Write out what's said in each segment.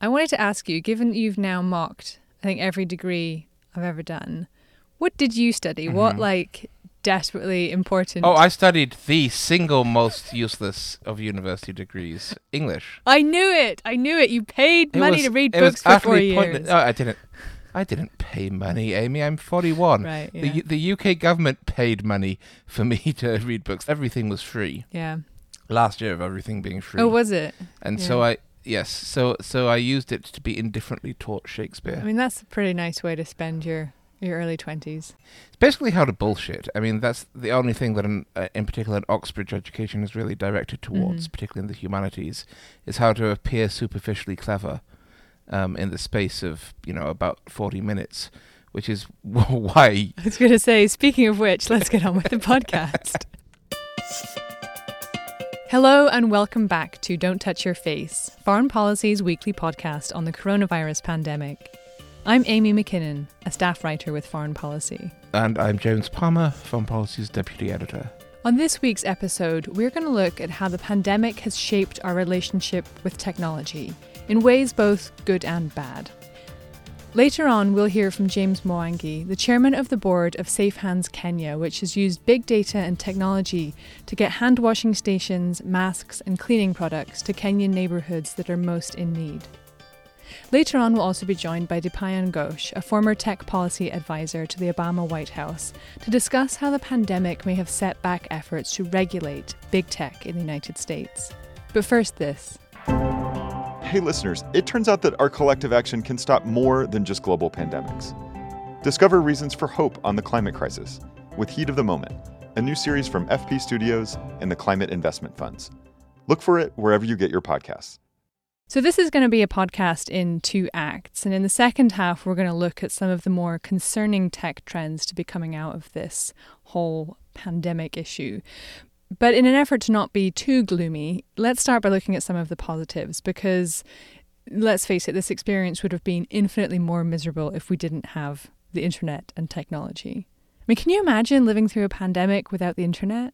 I wanted to ask you, given that you've now mocked, I think, every degree I've ever done, what did you study? What, Mhm. like, desperately important? Oh, I studied the single most useless of university degrees, English. I knew it. I knew it. You paid It money was- to read books for four years. No, I didn't. I didn't pay money, Amy. I'm 41. Right. Yeah. The the UK government paid money for me to read books. Everything was free. yeah. Last year of everything being free. Oh, was it? and so. I yes, so so I used it to be indifferently taught Shakespeare. I mean, that's a pretty nice way to spend your your early twenties. It's basically how to bullshit. I mean, that's the only thing that, an, uh, in particular, an Oxbridge education is really directed towards, Mhm. particularly in the humanities, is how to appear superficially clever um, in the space of you know about forty minutes, which is why. I was going to say, speaking of which, let's get on with the podcast. Hello and welcome back to Don't Touch Your Face, Foreign Policy's weekly podcast on the coronavirus pandemic. I'm Amy Mackinnon, a staff writer with Foreign Policy. And I'm James Palmer, Foreign Policy's deputy editor. On this week's episode, we're going to look at how the pandemic has shaped our relationship with technology in ways both good and bad. Later on, we'll hear from James Mwangi, the chairman of the board of Safe Hands Kenya, which has used big data and technology to get hand washing stations, masks, and cleaning products to Kenyan neighbourhoods that are most in need. Later on, we'll also be joined by Dipayan Ghosh, a former tech policy advisor to the Obama White House, to discuss how the pandemic may have set back efforts to regulate big tech in the United States. But first, this. Hey, listeners, it turns out that our collective action can stop more than just global pandemics. Discover reasons for hope on the climate crisis with Heat of the Moment, a new series from FP Studios and the Climate Investment Funds. Look for it wherever you get your podcasts. So, this is going to be a podcast in two acts. And in the second half, we're going to look at some of the more concerning tech trends to be coming out of this whole pandemic issue. But in an effort to not be too gloomy, let's start by looking at some of the positives because let's face it, this experience would have been infinitely more miserable if we didn't have the internet and technology. I mean, can you imagine living through a pandemic without the internet?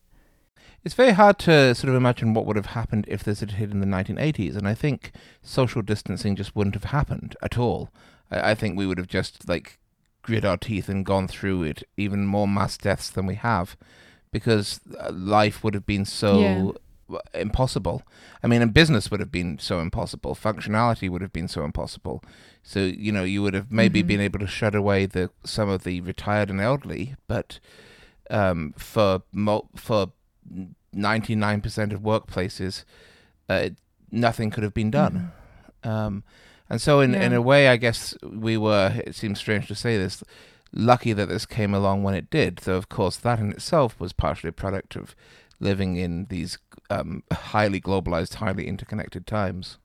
It's very hard to sort of imagine what would have happened if this had hit in the 1980s, and I think social distancing just wouldn't have happened at all. I, I think we would have just like grit our teeth and gone through it, even more mass deaths than we have, because uh, life would have been so Yeah. impossible. I mean, and business would have been so impossible. Functionality would have been so impossible. So you know, you would have maybe Mhm. been able to shut away the some of the retired and elderly, but um, for mo- for ninety nine percent of workplaces, uh, nothing could have been done. Um, and so, in in a way, I guess we were. It seems strange to say this. Lucky that this came along when it did, though of course that in itself was partially a product of living in these um, highly globalized, highly interconnected times.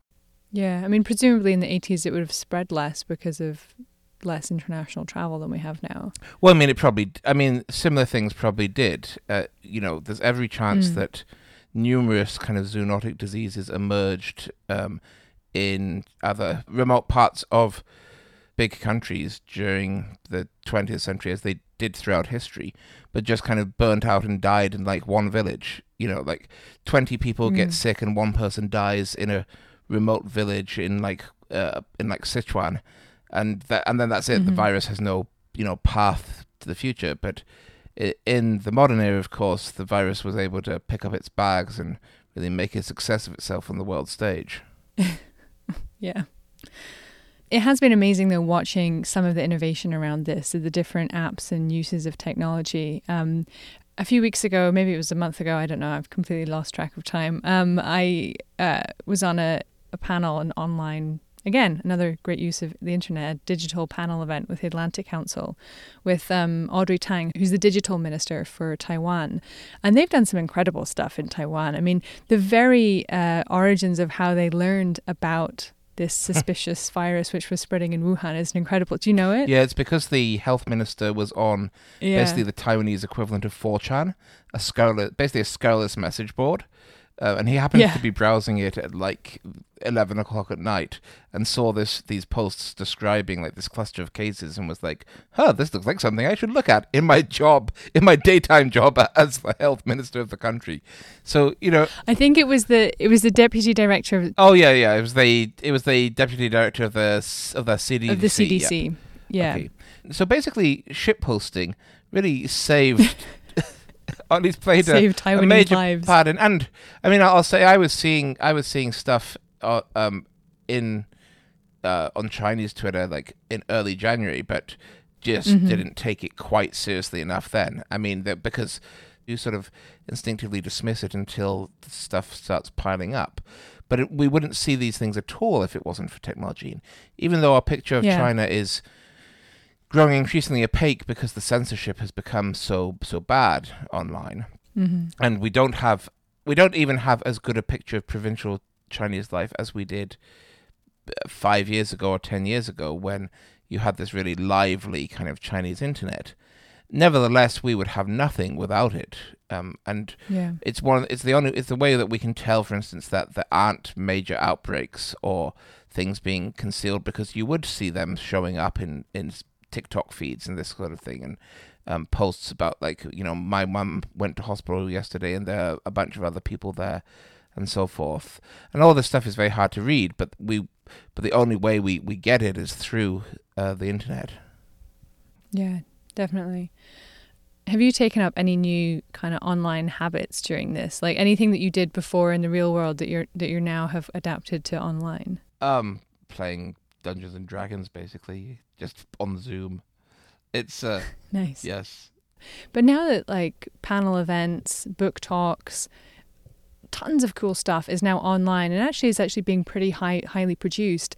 Yeah, I mean, presumably in the 80s it would have spread less because of less international travel than we have now. Well, I mean, it probably. I mean, similar things probably did. Uh, you know, there's every chance Mm. that numerous kind of zoonotic diseases emerged um, in other remote parts of big countries during the 20th century, as they did throughout history, but just kind of burnt out and died in like one village. You know, like 20 people Mm. get sick and one person dies in a remote village in like uh, in like Sichuan, and that and then that's it. The Mhm. virus has no you know path to the future. But in the modern era, of course, the virus was able to pick up its bags and really make a success of itself on the world stage. Yeah. It has been amazing though watching some of the innovation around this, the different apps and uses of technology. Um, a few weeks ago, maybe it was a month ago, I don't know, I've completely lost track of time. Um, I uh, was on a, a panel, an online, again, another great use of the internet, a digital panel event with the Atlantic Council with um, Audrey Tang, who's the digital minister for Taiwan. And they've done some incredible stuff in Taiwan. I mean, the very uh, origins of how they learned about this suspicious virus which was spreading in Wuhan is an incredible. Do you know it? Yeah, it's because the health minister was on Yeah. basically the Taiwanese equivalent of 4chan, a scurrilous, basically a scurrilous message board, uh, and he happened Yeah. to be browsing it at like eleven o'clock at night and saw this these posts describing like this cluster of cases and was like, "Huh, this looks like something I should look at in my job, in my daytime job as the health minister of the country." So you know, I think it was the it was the deputy director of, oh yeah, yeah, it was the it was the deputy director of the of the CDC. of the yeah. CDC. Yeah. Okay. So basically, ship posting really saved, or at least played a, a major lives. part in. And I mean, I'll say I was seeing I was seeing stuff uh, um in uh, on Chinese Twitter like in early January, but just Mhm. didn't take it quite seriously enough then. I mean, that because you sort of instinctively dismiss it until the stuff starts piling up. But it, we wouldn't see these things at all if it wasn't for technology. And even though our picture of Yeah. China is growing increasingly opaque because the censorship has become so so bad online, hmm and we don't have we don't even have as good a picture of provincial Chinese life as we did uh, five years ago or ten years ago when you had this really lively kind of Chinese internet. Nevertheless, we would have nothing without it, um, and Yeah. it's one. It's the only. It's the way that we can tell, for instance, that there aren't major outbreaks or things being concealed because you would see them showing up in in TikTok feeds and this sort of thing, and um, posts about like you know my mum went to hospital yesterday and there are a bunch of other people there, and so forth. And all this stuff is very hard to read, but we but the only way we we get it is through uh, the internet. Yeah, definitely. Have you taken up any new kind of online habits during this? Like anything that you did before in the real world that you're that you now have adapted to online? Um, playing Dungeons and Dragons, basically, just on Zoom. It's uh, Nice. yes, But now that like panel events, book talks, tons of cool stuff is now online and actually is actually being pretty high, highly produced.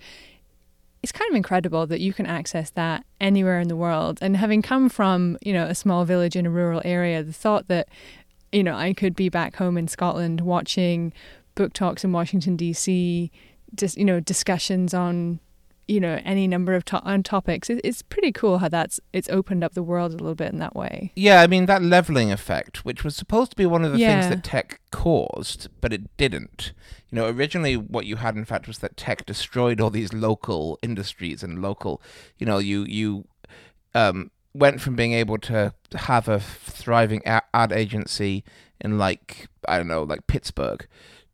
It's kind of incredible that you can access that anywhere in the world. And having come from, you know, a small village in a rural area, the thought that, you know, I could be back home in Scotland watching book talks in Washington DC, just you know, discussions on you know any number of to- on topics. It, it's pretty cool how that's it's opened up the world a little bit in that way. yeah. I mean that leveling effect, which was supposed to be one of the Yeah. things that tech caused, but it didn't. You know, originally what you had, in fact, was that tech destroyed all these local industries and local. You know, you you um, went from being able to have a thriving ad agency in like I don't know, like Pittsburgh,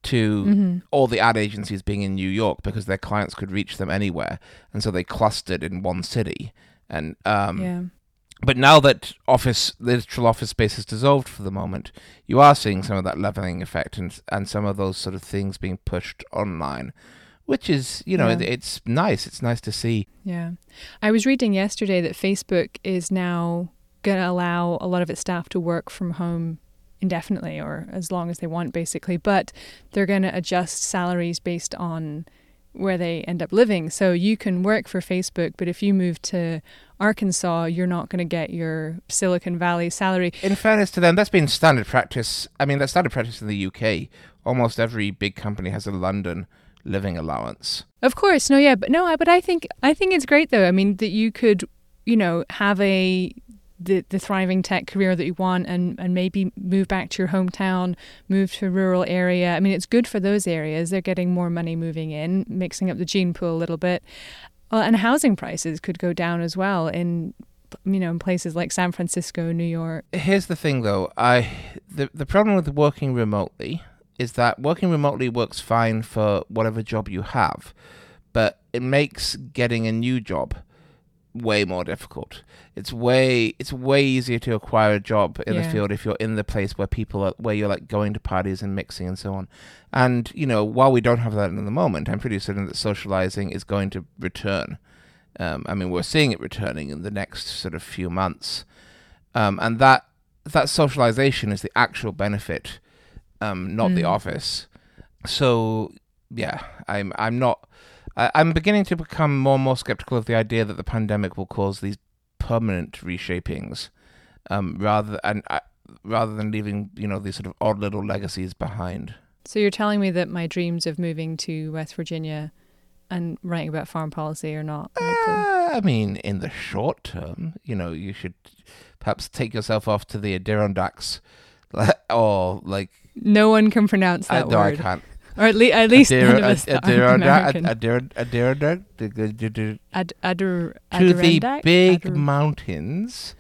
to hmm all the ad agencies being in New York because their clients could reach them anywhere, and so they clustered in one city. And um, yeah. but now that office literal office space is dissolved for the moment, you are seeing some of that leveling effect and and some of those sort of things being pushed online, which is you know Yeah. it, it's nice. It's nice to see. Yeah. I was reading yesterday that Facebook is now going to allow a lot of its staff to work from home indefinitely or as long as they want, basically. But they're going to adjust salaries based on where they end up living. So you can work for Facebook, but if you move to Arkansas, you're not going to get your Silicon Valley salary. In fairness to them, that's been standard practice. I mean, that's standard practice in the UK. Almost every big company has a London living allowance. Of course, no, yeah, but no, I- but I think I think it's great though. I mean that you could, you know, have a the the thriving tech career that you want, and and maybe move back to your hometown, move to a rural area. I mean, it's good for those areas. They're getting more money moving in, mixing up the gene pool a little bit, well, and housing prices could go down as well in, you know, in places like San Francisco, New York. Here's the thing, though. I the the problem with working remotely is that working remotely works fine for whatever job you have, but it makes getting a new job way more difficult. It's way it's way easier to acquire a job in the field if you're in the place where people are where you're like going to parties and mixing and so on. And you know, while we don't have that in the moment, I'm pretty certain that socializing is going to return. Um, I mean, we're seeing it returning in the next sort of few months, um, and that that socialization is the actual benefit, um, not the Mm. office. So yeah, I'm I'm not. I, I'm beginning to become more and more skeptical of the idea that the pandemic will cause these permanent reshapings, um, rather and uh, rather than leaving you know these sort of odd little legacies behind. So you're telling me that my dreams of moving to West Virginia and writing about foreign policy are not? Uh, I mean, in the short term, you know, you should perhaps take yourself off to the Adirondacks, or like No one can pronounce that I, no, I can't. Or at, le- at least none of us that aren't American. To Ad- Adir- the Adirondack? big Adir- mountains.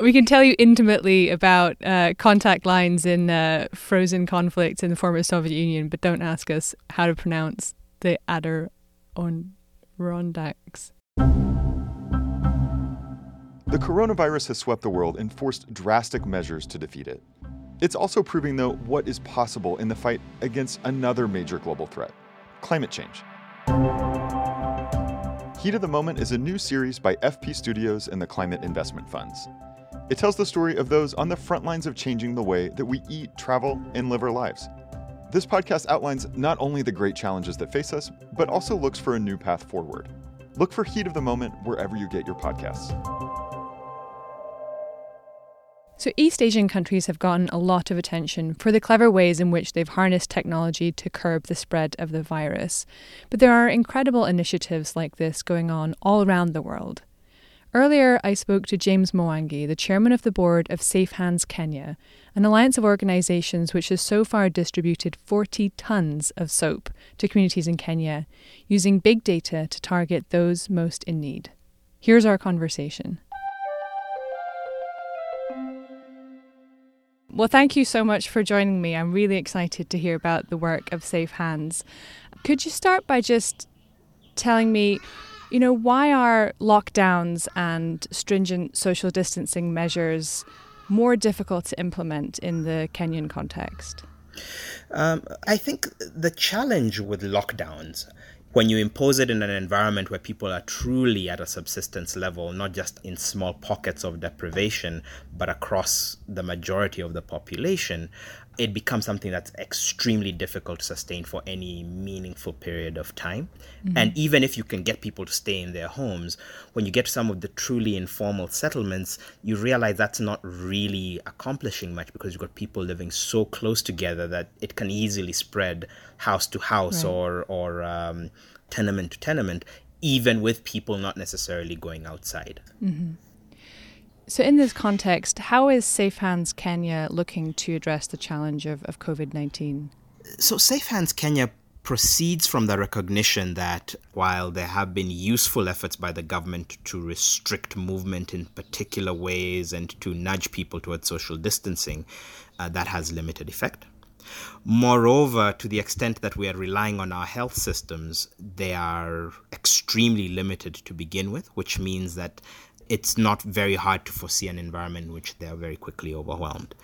we can tell you intimately about uh, contact lines in uh, frozen conflicts in the former Soviet Union, but don't ask us how to pronounce the Adirondacks. The coronavirus has swept the world and forced drastic measures to defeat it. It's also proving, though, what is possible in the fight against another major global threat climate change. Heat of the Moment is a new series by FP Studios and the Climate Investment Funds. It tells the story of those on the front lines of changing the way that we eat, travel, and live our lives. This podcast outlines not only the great challenges that face us, but also looks for a new path forward. Look for Heat of the Moment wherever you get your podcasts. So, East Asian countries have gotten a lot of attention for the clever ways in which they've harnessed technology to curb the spread of the virus. But there are incredible initiatives like this going on all around the world. Earlier, I spoke to James Mwangi, the chairman of the board of Safe Hands Kenya, an alliance of organizations which has so far distributed 40 tons of soap to communities in Kenya, using big data to target those most in need. Here's our conversation. Well, thank you so much for joining me. I'm really excited to hear about the work of Safe Hands. Could you start by just telling me, you know, why are lockdowns and stringent social distancing measures more difficult to implement in the Kenyan context? Um, I think the challenge with lockdowns, when you impose it in an environment where people are truly at a subsistence level, not just in small pockets of deprivation, but across the majority of the population, it becomes something that's extremely difficult to sustain for any meaningful period of time. And even if you can get people to stay in their homes, when you get to some of the truly informal settlements, you realize that's not really accomplishing much because you've got people living so close together that it can easily spread house to house Right. or or um, tenement to tenement, even with people not necessarily going outside. So, in this context, how is Safe Hands Kenya looking to address the challenge of, of COVID 19? So, Safe Hands Kenya proceeds from the recognition that while there have been useful efforts by the government to restrict movement in particular ways and to nudge people towards social distancing, uh, that has limited effect. Moreover, to the extent that we are relying on our health systems, they are extremely limited to begin with, which means that it's not very hard to foresee an environment in which they are very quickly overwhelmed.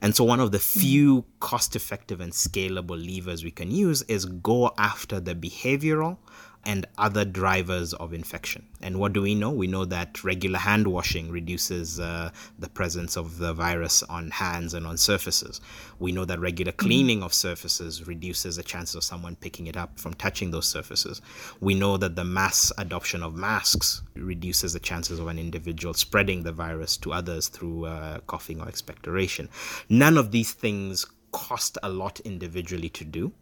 And so, one of the hmm. few cost effective and scalable levers we can use is go after the behavioral and other drivers of infection. And what do we know? We know that regular hand washing reduces uh, the presence of the virus on hands and on surfaces. We know that regular cleaning of surfaces reduces the chances of someone picking it up from touching those surfaces. We know that the mass adoption of masks reduces the chances of an individual spreading the virus to others through uh, coughing or expectoration. None of these things cost a lot individually to do.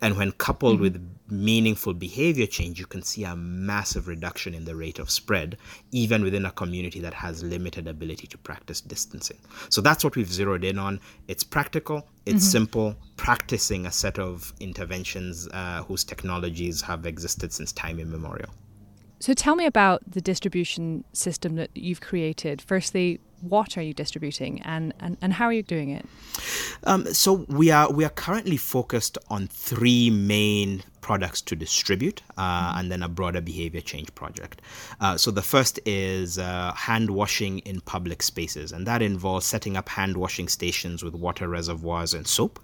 And when coupled with meaningful behavior change, you can see a massive reduction in the rate of spread, even within a community that has limited ability to practice distancing. So that's what we've zeroed in on. It's practical, it's simple, practicing a set of interventions uh, whose technologies have existed since time immemorial. So, tell me about the distribution system that you've created. Firstly, what are you distributing and, and, and how are you doing it? Um, so we are we are currently focused on three main products to distribute, uh, and then a broader behavior change project. Uh, so the first is uh, hand washing in public spaces, and that involves setting up hand washing stations with water reservoirs and soap.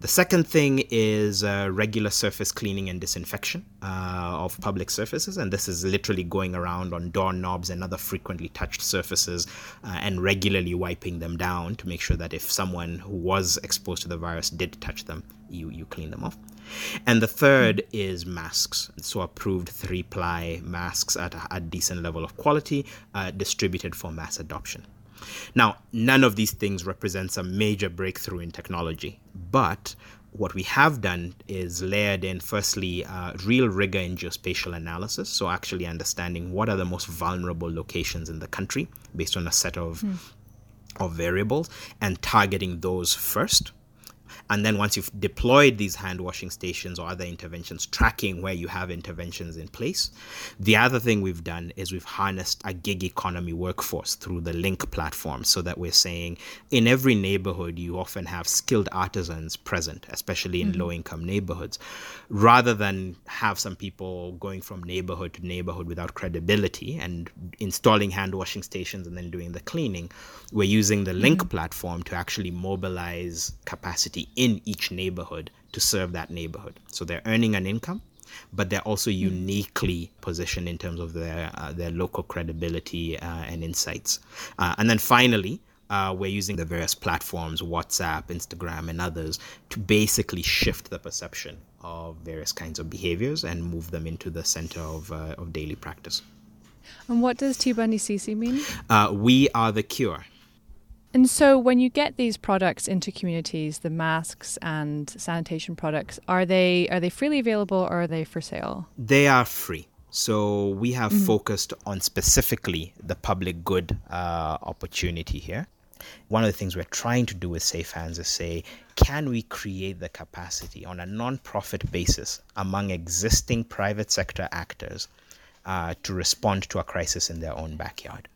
The second thing is uh, regular surface cleaning and disinfection uh, of public surfaces, and this is literally going around on doorknobs and other frequently touched surfaces uh, and regularly wiping them down to make sure that if someone who was exposed to the virus did touch them, you, you clean them off. And the third is masks. So, approved three ply masks at a, a decent level of quality, uh, distributed for mass adoption. Now, none of these things represents a major breakthrough in technology, but what we have done is layered in, firstly, uh, real rigor in geospatial analysis. So, actually understanding what are the most vulnerable locations in the country based on a set of, of variables and targeting those first. And then once you've deployed these hand washing stations or other interventions, tracking where you have interventions in place. The other thing we've done is we've harnessed a gig economy workforce through the Lynk platform so that we're saying in every neighborhood, you often have skilled artisans present, especially in mm-hmm. low income neighborhoods, rather than have some people going from neighborhood to neighborhood without credibility and installing hand washing stations and then doing the cleaning. We're using the Lynk mm-hmm. platform to actually mobilize capacity in each neighborhood to serve that neighborhood. So they're earning an income, but they're also hmm. uniquely positioned in terms of their uh, their local credibility uh, and insights. Uh, and then finally. Uh, we're using the various platforms, WhatsApp, Instagram, and others, to basically shift the perception of various kinds of behaviors and move them into the center of, uh, of daily practice. And what does TBundyCC mean? Uh, we are the cure. And so, when you get these products into communities, the masks and sanitation products, are they are they freely available or are they for sale? They are free. So we have mm-hmm. focused on specifically the public good uh, opportunity here. One of the things we're trying to do with Safe Hands is say, can we create the capacity on a non-profit basis among existing private sector actors uh, to respond to a crisis in their own backyard?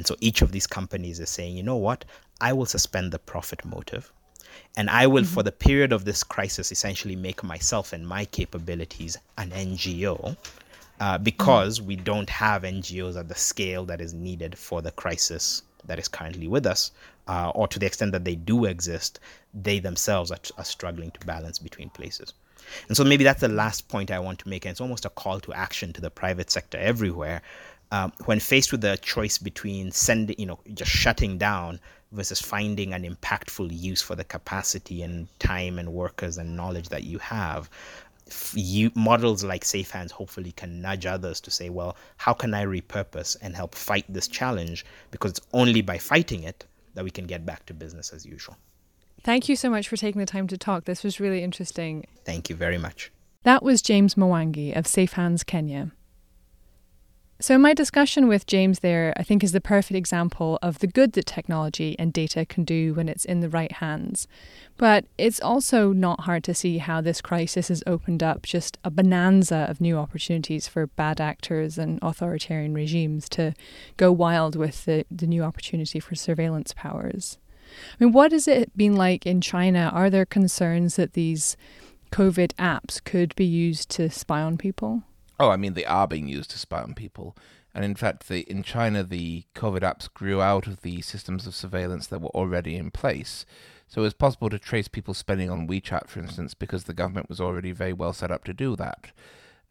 And so each of these companies is saying, you know what? I will suspend the profit motive. And I will, mm-hmm. for the period of this crisis, essentially make myself and my capabilities an NGO uh, because mm-hmm. we don't have NGOs at the scale that is needed for the crisis that is currently with us, uh, or to the extent that they do exist, they themselves are, are struggling to balance between places. And so maybe that's the last point I want to make. And it's almost a call to action to the private sector everywhere um, when faced with the choice between sending, you know, just shutting down versus finding an impactful use for the capacity and time and workers and knowledge that you have, you models like Safe Hands hopefully can nudge others to say, well, how can I repurpose and help fight this challenge? Because it's only by fighting it that we can get back to business as usual. Thank you so much for taking the time to talk. This was really interesting. Thank you very much. That was James Mwangi of Safe Hands Kenya. So, my discussion with James there, I think, is the perfect example of the good that technology and data can do when it's in the right hands. But it's also not hard to see how this crisis has opened up just a bonanza of new opportunities for bad actors and authoritarian regimes to go wild with the, the new opportunity for surveillance powers. I mean, what has it been like in China? Are there concerns that these COVID apps could be used to spy on people? Oh, I mean, they are being used to spy on people. And in fact, the, in China, the COVID apps grew out of the systems of surveillance that were already in place. So it was possible to trace people spending on WeChat, for instance, because the government was already very well set up to do that.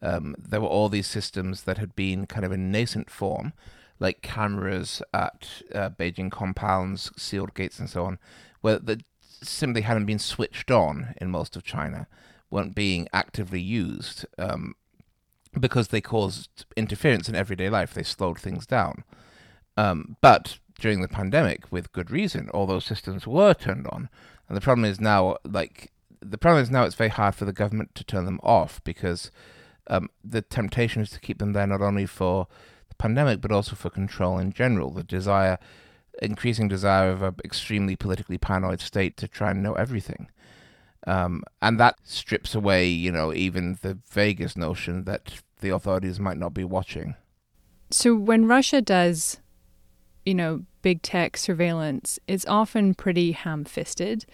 Um, there were all these systems that had been kind of in nascent form, like cameras at uh, Beijing compounds, sealed gates, and so on, where that simply hadn't been switched on in most of China, weren't being actively used. Um, because they caused interference in everyday life. They slowed things down. Um, but during the pandemic, with good reason, all those systems were turned on. And the problem is now, like, the problem is now it's very hard for the government to turn them off because um, the temptation is to keep them there not only for the pandemic but also for control in general. The desire, increasing desire of an extremely politically paranoid state to try and know everything. Um, and that strips away, you know, even the vaguest notion that the authorities might not be watching. So when Russia does, you know, big tech surveillance, it's often pretty ham fisted.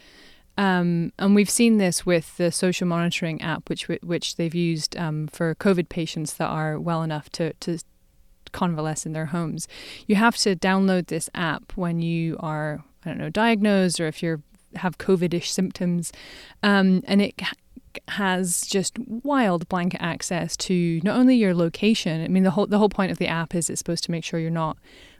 Um, and we've seen this with the social monitoring app, which which they've used um, for COVID patients that are well enough to, to convalesce in their homes. You have to download this app when you are, I don't know, diagnosed or if you're have COVID-ish symptoms, um, and it has just wild blanket access to not only your location. I mean, the whole the whole point of the app is it's supposed to make sure you're not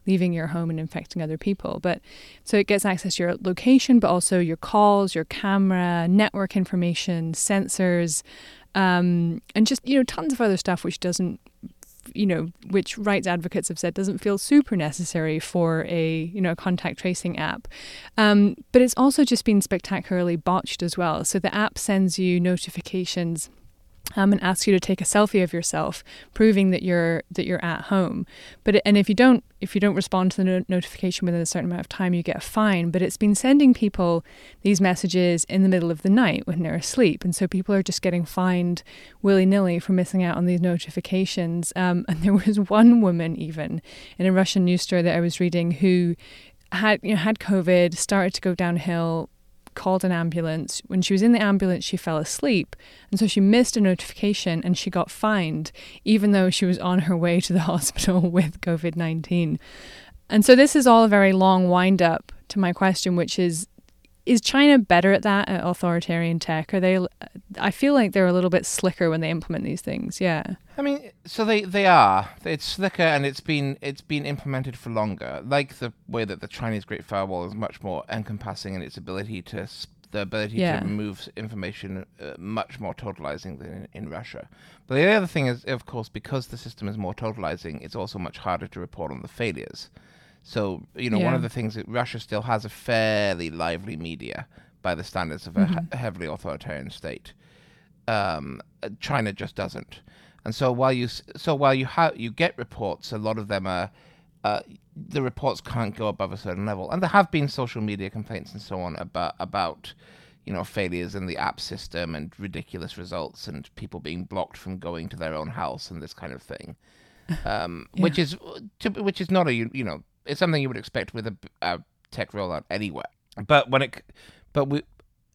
leaving your home and infecting other people. But so it gets access to your location, but also your calls, your camera, network information, sensors, um, and just you know tons of other stuff which doesn't you know, which rights advocates have said doesn't feel super necessary for a, you know, contact tracing app. Um, but it's also just been spectacularly botched as well. So the app sends you notifications um, and ask you to take a selfie of yourself, proving that you're that you're at home. But and if you don't if you don't respond to the no- notification within a certain amount of time, you get a fine. But it's been sending people these messages in the middle of the night when they're asleep, and so people are just getting fined willy nilly for missing out on these notifications. Um, and there was one woman even in a Russian news story that I was reading who had you know had COVID, started to go downhill, called an ambulance. When she was in the ambulance, she fell asleep. And so she missed a notification and she got fined, even though she was on her way to the hospital with COVID 19. And so this is all a very long wind up to my question, which is is China better at that at authoritarian tech? Are they? I feel like they're a little bit slicker when they implement these things. Yeah. I mean, so they they are. It's slicker and it's been it's been implemented for longer. Like the way that the Chinese Great Firewall is much more encompassing in its ability to the ability Yeah. to remove information uh, much more totalizing than in, in Russia. But the other thing is, of course, because the system is more totalizing, it's also much harder to report on the failures. So you know, one of the things that Russia still has a fairly lively media by the standards of a he- heavily authoritarian state. Um, uh, China just doesn't. And so while you so while you have you get reports, a lot of them are uh, the reports can't go above a certain level, and there have been social media complaints and so on about about you know failures in the app system and ridiculous results and people being blocked from going to their own house and this kind of thing, um, which is to, which is not a you know it's something you would expect with a tech rollout anywhere. But when it but we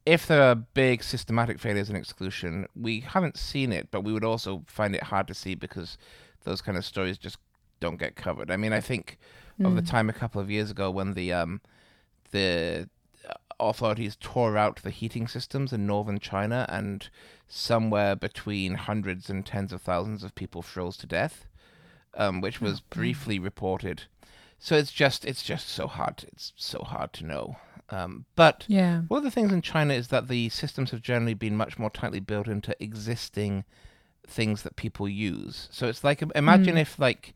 if there are big systematic failures in exclusion, we haven't seen it, but we would also find it hard to see because those kind of stories just don't get covered. I mean, I think of the time a couple of years ago when the um, the authorities tore out the heating systems in northern China, and somewhere between hundreds and tens of thousands of people froze to death, um, which was briefly reported. So it's just it's just so hard. It's so hard to know. Um, but Yeah. one of the things in China is that the systems have generally been much more tightly built into existing things that people use. So it's like imagine if like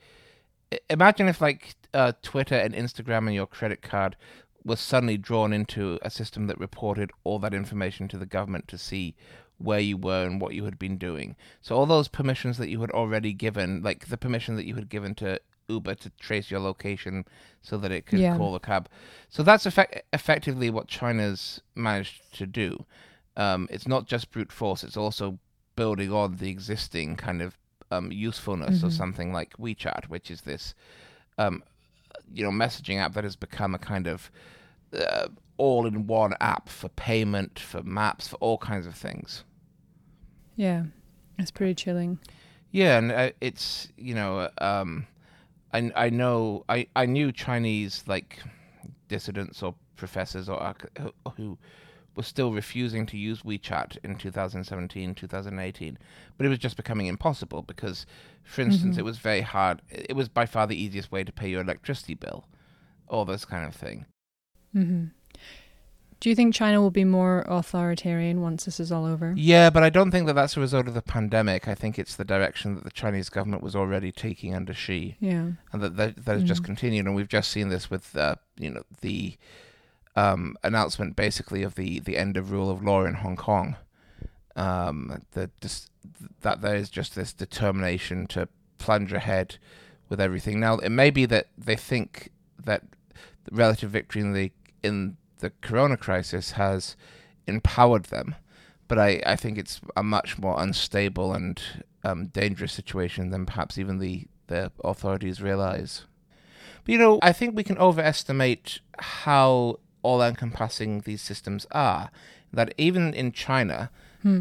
imagine if like uh, Twitter and Instagram and your credit card was suddenly drawn into a system that reported all that information to the government to see where you were and what you had been doing. So all those permissions that you had already given, like the permission that you had given to Uber to trace your location so that it could Yeah. call the cab. So that's effect- effectively what China's managed to do. Um, it's not just brute force; it's also building on the existing kind of um, usefulness of something like WeChat, which is this, um, you know, messaging app that has become a kind of uh, all-in-one app for payment, for maps, for all kinds of things. Yeah. It's pretty chilling. Yeah, and uh, it's you know, um, I I know I I knew Chinese like dissidents or professors or who- who were still refusing to use WeChat in 2017, 2018, but it was just becoming impossible because, for instance, it was very hard. It was by far the easiest way to pay your electricity bill, all this kind of thing. hmm Do you think China will be more authoritarian once this is all over? Yeah, but I don't think that that's a result of the pandemic. I think it's the direction that the Chinese government was already taking under Xi. Yeah. and that that, that has just continued. And we've just seen this with uh, you know the um, announcement basically of the the end of rule of law in Hong Kong. Um, that just that there is just this determination to plunge ahead with everything. Now it may be that they think that the relative victory in the in the Corona crisis has empowered them, but I, I think it's a much more unstable and um, dangerous situation than perhaps even the, the authorities realize. But you know, I think we can overestimate how all encompassing these systems are. That even in China,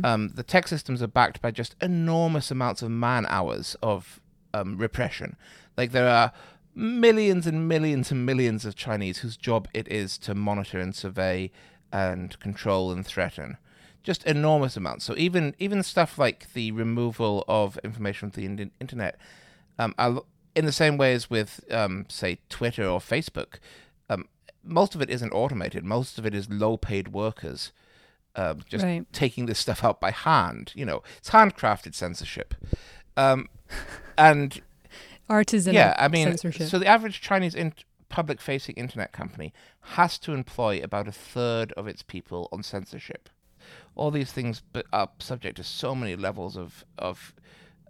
um, the tech systems are backed by just enormous amounts of man hours of um, repression. Like there are millions and millions and millions of Chinese whose job it is to monitor and survey and control and threaten. Just enormous amounts. So even even stuff like the removal of information from the in- internet, um, in the same way as with um, say Twitter or Facebook, um, most of it isn't automated. Most of it is low-paid workers. Um, just Right. taking this stuff out by hand. You know, it's handcrafted censorship. Um, and Artisan yeah, I mean, censorship. so the average Chinese in- public-facing internet company has to employ about a third of its people on censorship. all these things are subject to so many levels of of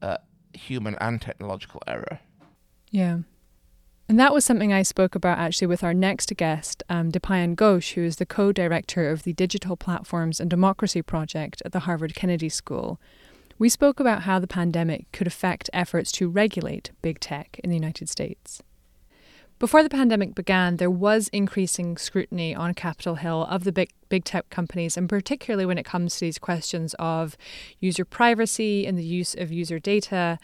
uh, human and technological error. Yeah. And that was something I spoke about actually with our next guest, um, Dipayan Ghosh, who is the co director of the Digital Platforms and Democracy Project at the Harvard Kennedy School. We spoke about how the pandemic could affect efforts to regulate big tech in the United States. Before the pandemic began, there was increasing scrutiny on Capitol Hill of the big, big tech companies, and particularly when it comes to these questions of user privacy and the use of user data.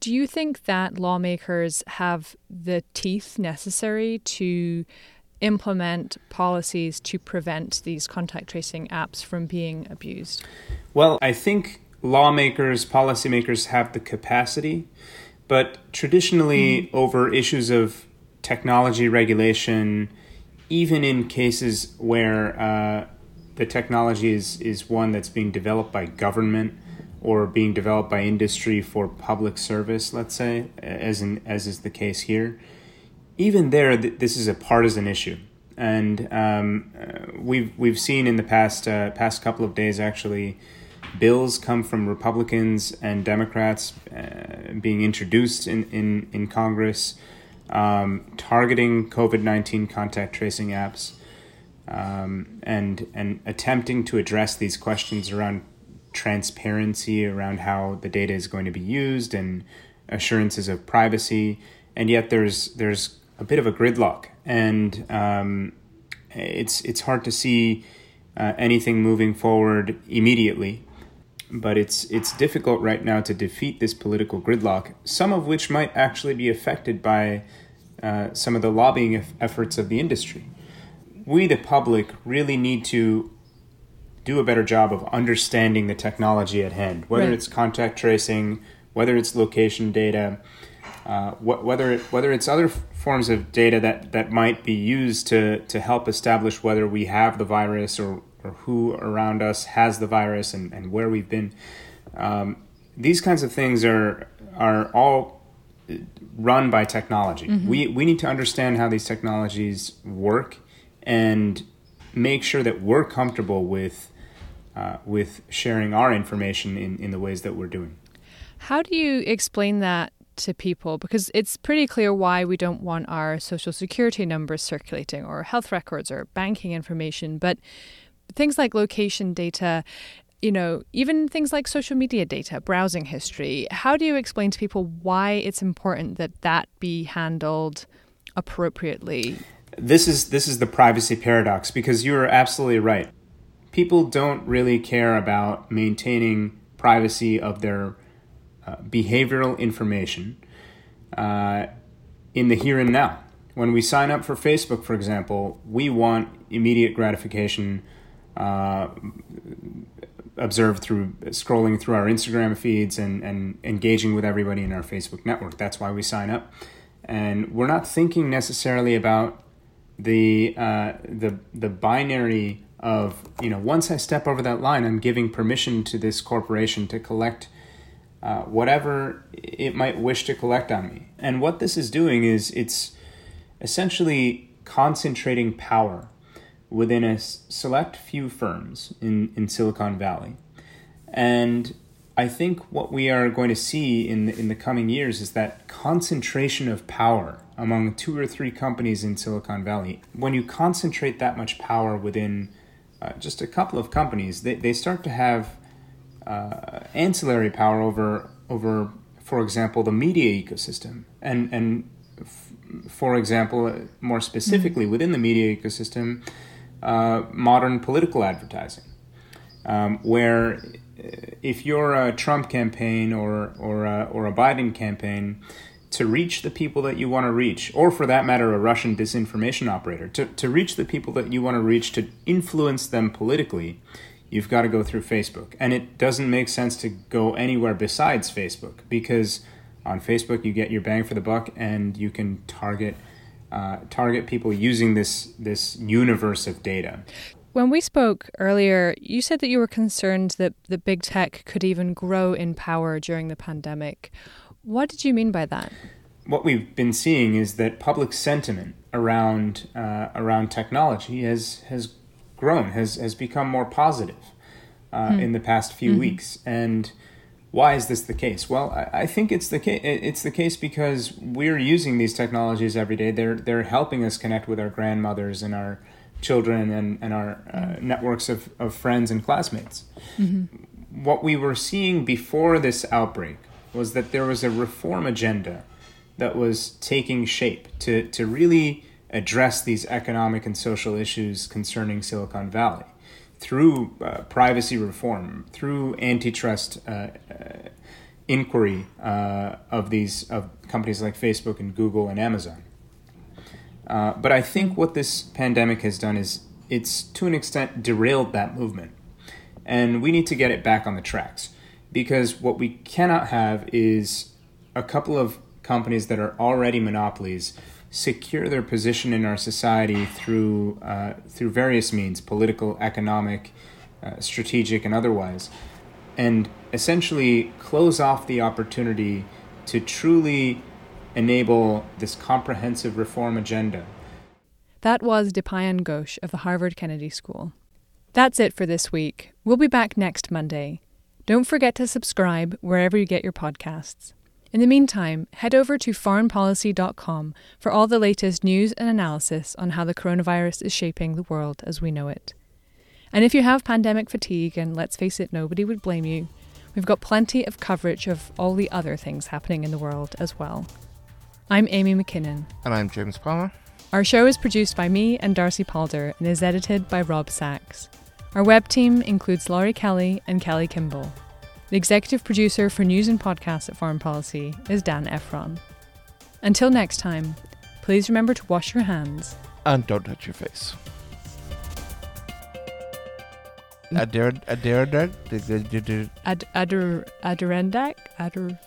Do you think that lawmakers have the teeth necessary to implement policies to prevent these contact tracing apps from being abused? Well, I think lawmakers, policymakers have the capacity, but traditionally, mm. over issues of technology regulation, even in cases where uh, the technology is, is one that's being developed by government or being developed by industry for public service, let's say, as in as is the case here. Even there, th- this is a partisan issue, and um, uh, we've we've seen in the past uh, past couple of days actually bills come from Republicans and Democrats uh, being introduced in, in, in Congress um, targeting COVID 19 contact tracing apps um, and, and attempting to address these questions around transparency, around how the data is going to be used, and assurances of privacy. And yet there's, there's a bit of a gridlock, and um, it's, it's hard to see uh, anything moving forward immediately but it's it's difficult right now to defeat this political gridlock, some of which might actually be affected by uh, some of the lobbying efforts of the industry. We, the public, really need to do a better job of understanding the technology at hand, whether right. it's contact tracing, whether it's location data, uh, wh- whether it, whether it's other f- forms of data that, that might be used to, to help establish whether we have the virus or, or who around us has the virus and, and where we've been. Um, these kinds of things are are all run by technology. Mm-hmm. We we need to understand how these technologies work and make sure that we're comfortable with uh, with sharing our information in, in the ways that we're doing. How do you explain that to people? Because it's pretty clear why we don't want our social security numbers circulating or health records or banking information, but things like location data you know, even things like social media data, browsing history. How do you explain to people why it's important that that be handled appropriately? This is this is the privacy paradox because you are absolutely right. People don't really care about maintaining privacy of their uh, behavioral information uh, in the here and now. When we sign up for Facebook, for example, we want immediate gratification. Uh, observed through scrolling through our Instagram feeds and, and engaging with everybody in our Facebook network. That's why we sign up. And we're not thinking necessarily about the uh, the the binary of you know once I step over that line, I'm giving permission to this corporation to collect uh, whatever it might wish to collect on me. And what this is doing is it's essentially concentrating power within a select few firms in, in Silicon Valley. And I think what we are going to see in the, in the coming years is that concentration of power among two or three companies in Silicon Valley. When you concentrate that much power within uh, just a couple of companies, they, they start to have uh, ancillary power over over, for example, the media ecosystem, and and f- for example, more specifically mm-hmm. within the media ecosystem, uh, modern political advertising, um, where uh, if you're a Trump campaign or or a, or a Biden campaign, to reach the people that you want to reach, or for that matter, a Russian disinformation operator, to, to reach the people that you want to reach, to influence them politically, you've got to go through Facebook. And it doesn't make sense to go anywhere besides Facebook because on Facebook you get your bang for the buck and you can target uh, target people using this this universe of data. When we spoke earlier, you said that you were concerned that the big tech could even grow in power during the pandemic. What did you mean by that? What we've been seeing is that public sentiment around uh, around technology has has grown, has has become more positive. uh, in the past few Mm-hmm. weeks. And why is this the case? Well, I, I think it's the case. It's the case because we're using these technologies every day. They're they're helping us connect with our grandmothers and our children and and our uh, networks of, of friends and classmates. What we were seeing before this outbreak was that there was a reform agenda that was taking shape to to really address these economic and social issues concerning Silicon Valley through uh, privacy reform, through antitrust uh, uh, inquiry uh, of these of companies like Facebook and Google and Amazon. Uh, but I think what this pandemic has done is it's to an extent derailed that movement, and we need to get it back on the tracks because what we cannot have is a couple of companies that are already monopolies secure their position in our society through uh, through various means political economic uh, strategic and otherwise and essentially close off the opportunity to truly enable this comprehensive reform agenda That was Dipayan Ghosh of the Harvard Kennedy School. That's it for this week. We'll be back next Monday. Don't forget to subscribe wherever you get your podcasts. In the meantime, head over to foreignpolicy.com for all the latest news and analysis on how the coronavirus is shaping the world as we know it. And if you have pandemic fatigue, and let's face it, nobody would blame you, we've got plenty of coverage of all the other things happening in the world as well. I'm Amy Mackinnon. And I'm James Palmer. Our show is produced by me and Darcy Palder and is edited by Rob Sachs. Our web team includes Laurie Kelly and Kelly Kimball. The executive producer for news and podcasts at Foreign Policy is Dan Ephron. Until next time, please remember to wash your hands. And don't touch your face. Adir, Adir, Ad, Adir, Adirondack? Adir,